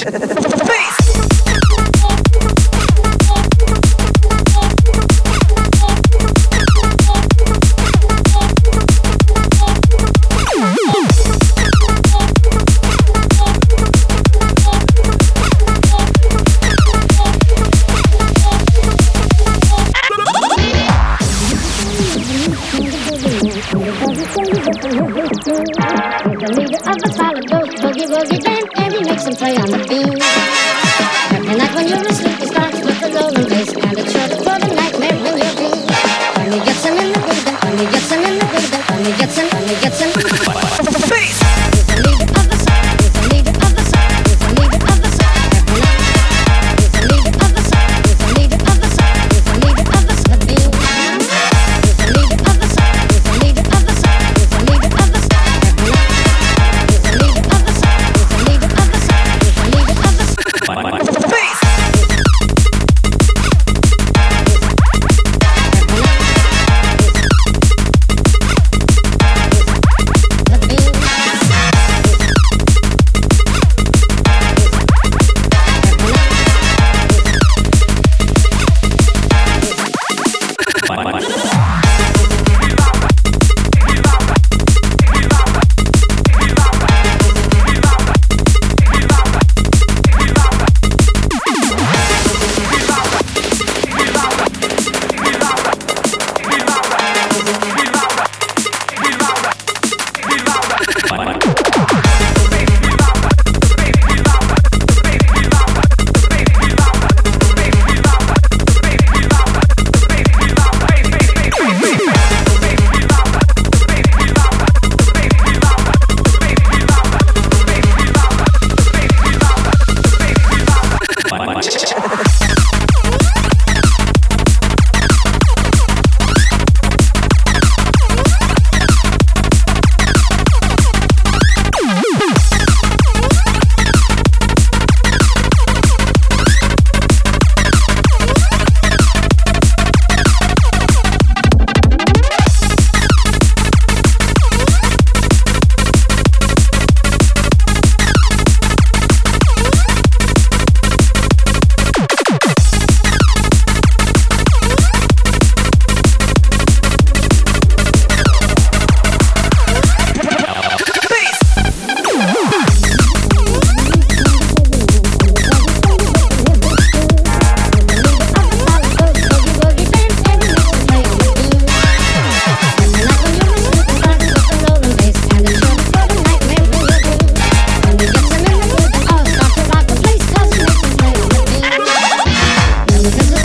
ハハハハ! and Andy makes them play on the beat. Listen